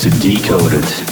To Decoded.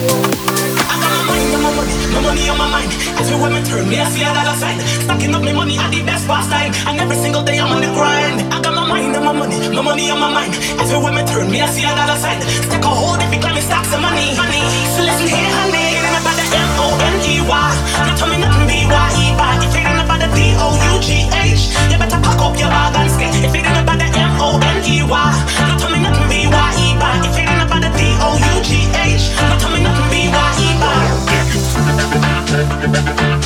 I got my mind on my money, my money on my mind. Everywhere me turn, me I see a dollar sign. Stacking up me money at the best past time, and every single day I'm on the grind. I got my mind on my money, my money on my mind. Everywhere me turn, me I see a dollar sign. Stack a whole different kind of stacks of money. So listen here, honey, it ain't about the M O N E Y. Not tell me nothing B Y E Y. If it ain't about the D O U G H, you better pack up your bag and stay. If it ain't about the M O N E Y.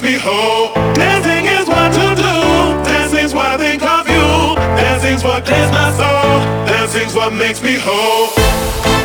makes me whole. Dancing is what to do. Dancing's what I think of you. Dancing's what clears my soul. Dancing's what makes me whole.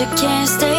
You can't stay.